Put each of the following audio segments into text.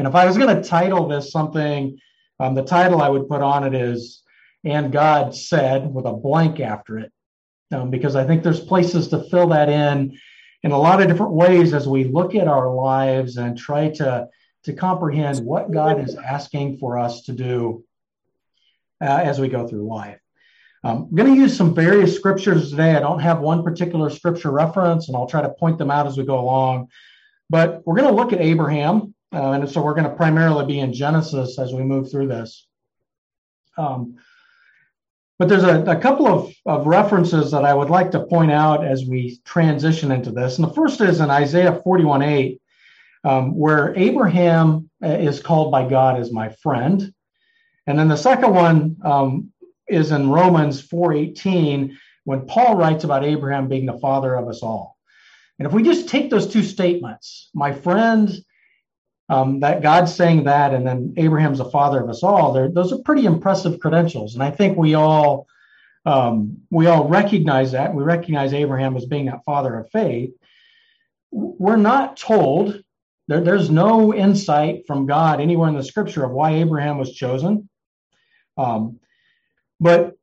and if I was going to title this something, um, the title I would put on it is "And God Said" with a blank after it, um, because I think there's places to fill that in in a lot of different ways as we look at our lives and try to to comprehend what God is asking for us to do uh, as we go through life. Um, I'm going to use some various scriptures today. I don't have one particular scripture reference, and I'll try to point them out as we go along. But we're going to look at Abraham, uh, and so we're going to primarily be in Genesis as we move through this. Um, but there's a, a couple of, of, references that I would like to point out as we transition into this. And the first is in Isaiah 41 8, um, where Abraham uh, is called by God as my friend. And then the second one um, is in Romans 4:18 when Paul writes about Abraham being the father of us all. And if we just take those two statements, my friend, um, that God's saying that, and then Abraham's the father of us all, those are pretty impressive credentials. And I think we all um, we all recognize that. We recognize Abraham as being that father of faith. We're not told there, there's no insight from God anywhere in the scripture of why Abraham was chosen. Um, but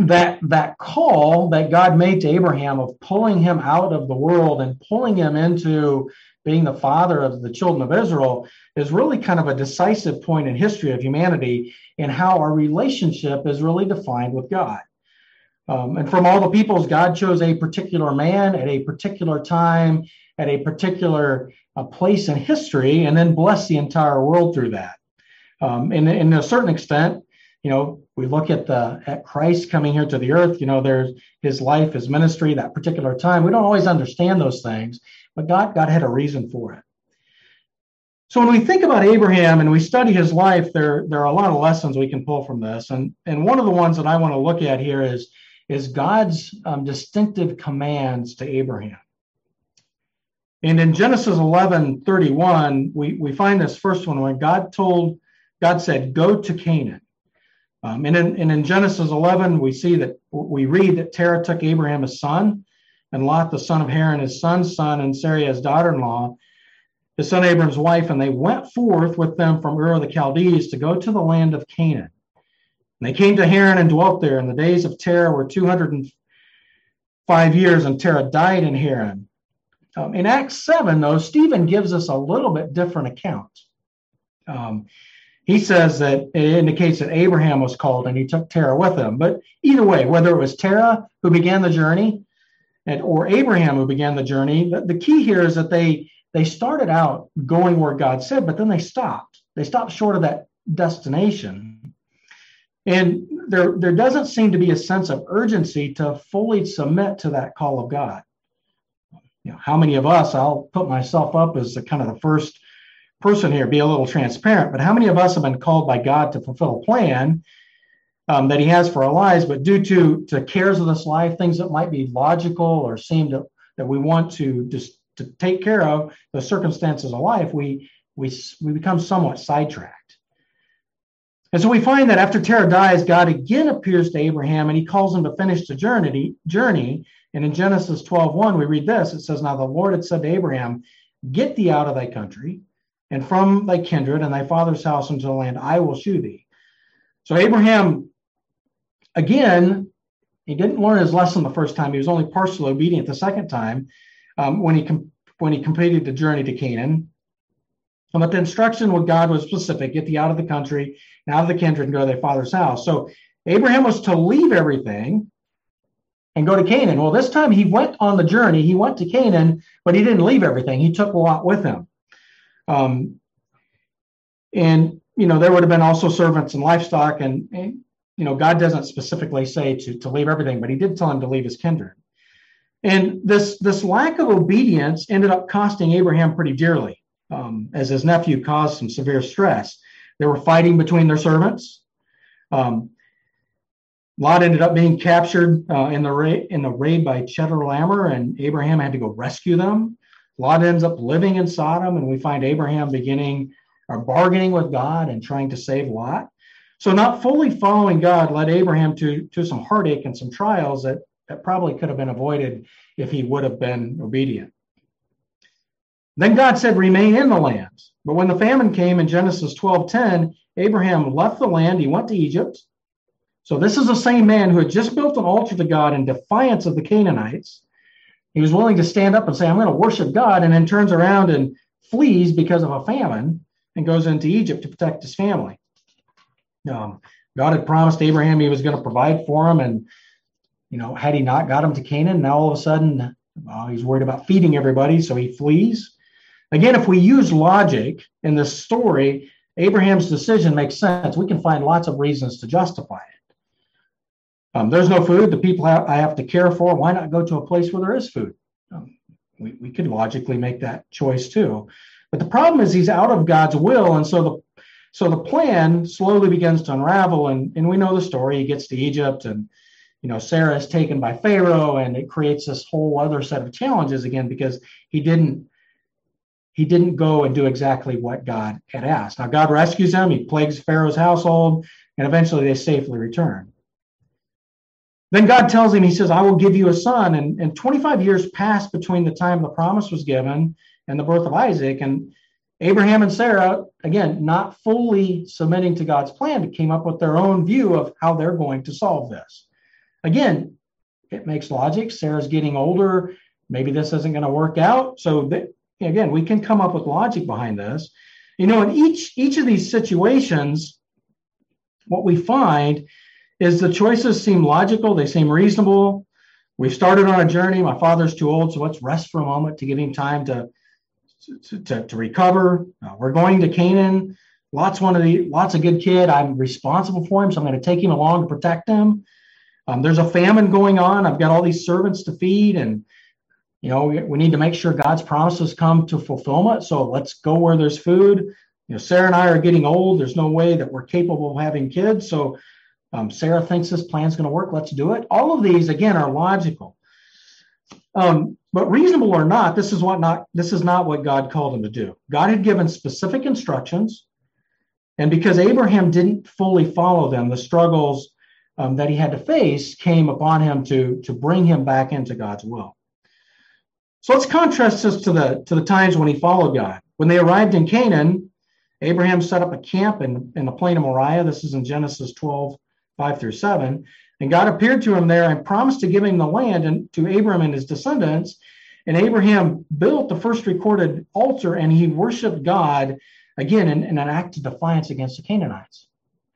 that that call that God made to Abraham of pulling him out of the world and pulling him into being the father of the children of Israel is really kind of a decisive point in history of humanity and how our relationship is really defined with God. Um, and from all the peoples, God chose a particular man at a particular time, at a particular uh, place in history, and then blessed the entire world through that. Um, and in a certain extent, you know, we look at the at Christ coming here to the earth, you know, there's his life, his ministry, that particular time. We don't always understand those things, but God, God had a reason for it. So when we think about Abraham and we study his life, there, there are a lot of lessons we can pull from this. And, and one of the ones that I want to look at here is, is God's um, distinctive commands to Abraham. And in Genesis 11, 31, we, we find this first one when God told, God said, go to Canaan. Um, and, in, and in Genesis 11, we see that we read that Terah took Abraham his son, and Lot, the son of Haran, his son's son, and Sarai, his daughter in law, his son Abram's wife, and they went forth with them from Ur of the Chaldees to go to the land of Canaan. And they came to Haran and dwelt there. And the days of Terah were 205 years, and Terah died in Haran. Um, in Acts 7, though, Stephen gives us a little bit different account. Um, he says that it indicates that Abraham was called and he took Terah with him. But either way, whether it was Terah who began the journey and, or Abraham who began the journey, the, the key here is that they they started out going where God said, but then they stopped. They stopped short of that destination. And there, there doesn't seem to be a sense of urgency to fully submit to that call of God. You know, how many of us, I'll put myself up as the kind of the first person here, be a little transparent, but how many of us have been called by God to fulfill a plan um, that He has for our lives, but due to to cares of this life, things that might be logical or seem to that we want to just to take care of the circumstances of life, we we we become somewhat sidetracked. And so we find that after Terah dies, God again appears to Abraham and he calls him to finish the journey. journey. And in Genesis 12, 1, we read this. It says, Now the Lord had said to Abraham, Get thee out of thy country and from thy kindred and thy father's house into the land I will shew thee. So Abraham, again, he didn't learn his lesson the first time. He was only partially obedient the second time um, when he com- when he completed the journey to Canaan. But the instruction with God was specific: get thee out of the country and out of the kindred and go to thy father's house. So Abraham was to leave everything and go to Canaan. Well, this time he went on the journey. He went to Canaan, but he didn't leave everything. He took a Lot with him. Um, and you know there would have been also servants and livestock, and, and you know God doesn't specifically say to to leave everything, but He did tell him to leave his kindred. And this this lack of obedience ended up costing Abraham pretty dearly, um, as his nephew caused some severe stress. They were fighting between their servants. Um, Lot ended up being captured uh, in the raid in the raid by Chedorlaomer, and Abraham had to go rescue them. Lot ends up living in Sodom, and we find Abraham beginning or bargaining with God and trying to save Lot. So, not fully following God led Abraham to, to some heartache and some trials that, that probably could have been avoided if he would have been obedient. Then God said, Remain in the land. But when the famine came in Genesis 12:10, Abraham left the land, he went to Egypt. So this is the same man who had just built an altar to God in defiance of the Canaanites. He was willing to stand up and say, I'm going to worship God, and then turns around and flees because of a famine and goes into Egypt to protect his family. Um, God had promised Abraham he was going to provide for him, and you know, had he not got him to Canaan, now all of a sudden uh, he's worried about feeding everybody, so he flees. Again, if we use logic in this story, Abraham's decision makes sense. We can find lots of reasons to justify it. Um, there's no food. The people I have to care for. Why not go to a place where there is food? Um, we, we could logically make that choice too. But the problem is he's out of God's will. And so the so the plan slowly begins to unravel. And, and we know the story. He gets to Egypt and you know Sarah is taken by Pharaoh, and it creates this whole other set of challenges again because he didn't he didn't go and do exactly what God had asked. Now, God rescues him, he plagues Pharaoh's household, and eventually they safely return. Then God tells him, He says, I will give you a son. And, and 25 years passed between the time the promise was given and the birth of Isaac. And Abraham and Sarah, again, not fully submitting to God's plan, came up with their own view of how they're going to solve this. Again, it makes logic. Sarah's getting older. Maybe this isn't going to work out. So again, we can come up with logic behind this. You know, in each each of these situations, what we find is the choices seem logical, they seem reasonable. We've started on a journey. My father's too old, so let's rest for a moment to give him time to to, to, to recover. Uh, we're going to Canaan. Lot's one of the lots of good kid. I'm responsible for him, so I'm going to take him along to protect him. Um, there's a famine going on. I've got all these servants to feed, and you know, we, we need to make sure God's promises come to fulfillment. So let's go where there's food. You know, Sarah and I are getting old. There's no way that we're capable of having kids. So um, Sarah thinks this plan's going to work. Let's do it. All of these, again, are logical. Um, but reasonable or not, this is what not this is not what God called him to do. God had given specific instructions, and because Abraham didn't fully follow them, the struggles um, that he had to face came upon him to to bring him back into God's will. So let's contrast this to the to the times when he followed God. When they arrived in Canaan, Abraham set up a camp in, in the plain of Moriah. This is in Genesis 12, 5 through 7. And God appeared to him there and promised to give him the land and to Abraham and his descendants. And Abraham built the first recorded altar and he worshiped God again in, in an act of defiance against the Canaanites.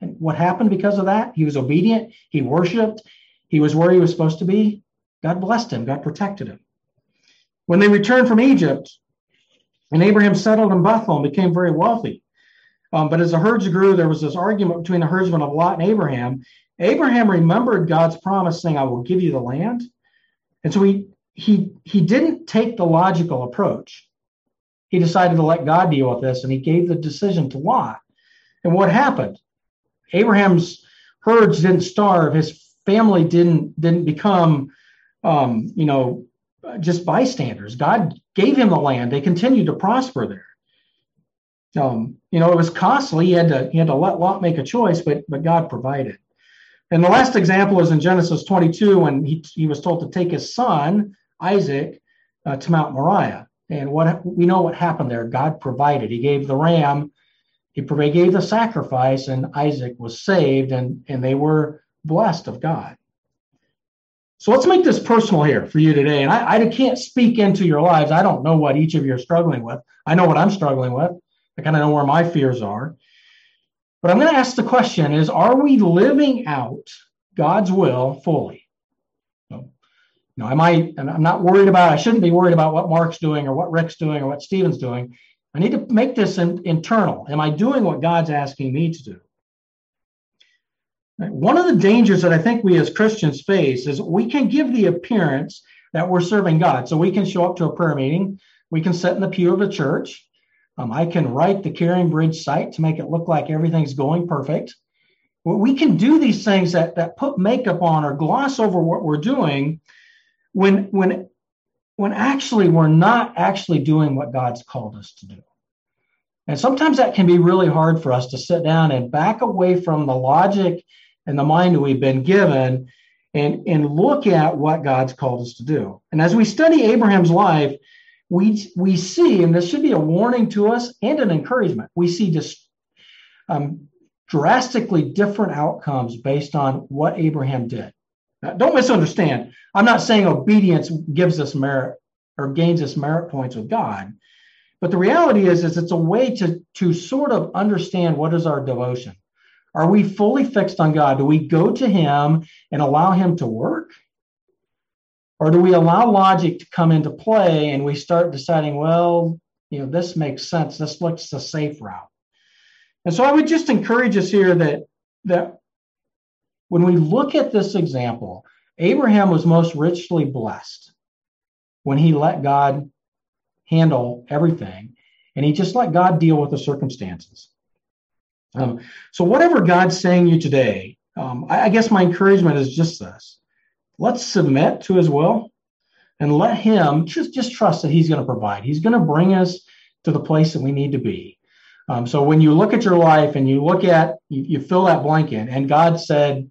And what happened because of that? He was obedient, he worshiped, he was where he was supposed to be. God blessed him, God protected him. When they returned from Egypt, and Abraham settled in Bethel and became very wealthy. Um, but as the herds grew, there was this argument between the herdsmen of Lot and Abraham. Abraham remembered God's promise, saying, "I will give you the land," and so he he he didn't take the logical approach. He decided to let God deal with this, and he gave the decision to Lot. And what happened? Abraham's herds didn't starve. His family didn't didn't become, um, you know, just bystanders. God gave him the land. They continued to prosper there. Um, you know, it was costly. He had to he had to let Lot make a choice, but but God provided. And the last example is in Genesis 22 when he, he was told to take his son Isaac uh, to Mount Moriah. And what we know what happened there. God provided. He gave the ram. He gave the sacrifice, and Isaac was saved, and and they were blessed of God. So let's make this personal here for you today. And I, I can't speak into your lives. I don't know what each of you are struggling with. I know what I'm struggling with. I kind of know where my fears are. But I'm going to ask the question is are we living out God's will fully? No, I, I'm not worried about, I shouldn't be worried about what Mark's doing or what Rick's doing or what Steven's doing. I need to make this in, internal. Am I doing what God's asking me to do? One of the dangers that I think we as Christians face is we can give the appearance that we're serving God. So we can show up to a prayer meeting, we can sit in the pew of a church. Um, I can write the CaringBridge site to make it look like everything's going perfect. We can do these things that, that put makeup on or gloss over what we're doing when, when, when actually we're not actually doing what God's called us to do. And sometimes that can be really hard for us to sit down and back away from the logic and the mind that we've been given and, and look at what God's called us to do. And as we study Abraham's life, we we see, and this should be a warning to us and an encouragement. We see just um, drastically different outcomes based on what Abraham did. Now, don't misunderstand. I'm not saying obedience gives us merit or gains us merit points with God, but the reality is, is it's a way to to sort of understand what is our devotion. Are we fully fixed on God? Do we go to Him and allow Him to work? Or do we allow logic to come into play and we start deciding, well, you know, this makes sense. This looks the safe route. And so I would just encourage us here that that when we look at this example, Abraham was most richly blessed when he let God handle everything and he just let God deal with the circumstances. Um, so, whatever God's saying you today, um, I, I guess my encouragement is just this let's submit to his will and let him just, just trust that he's going to provide. He's going to bring us to the place that we need to be. Um, so when you look at your life and you look at, you, you fill that blank in, and God said,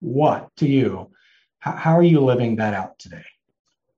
what to you? How, how are you living that out today?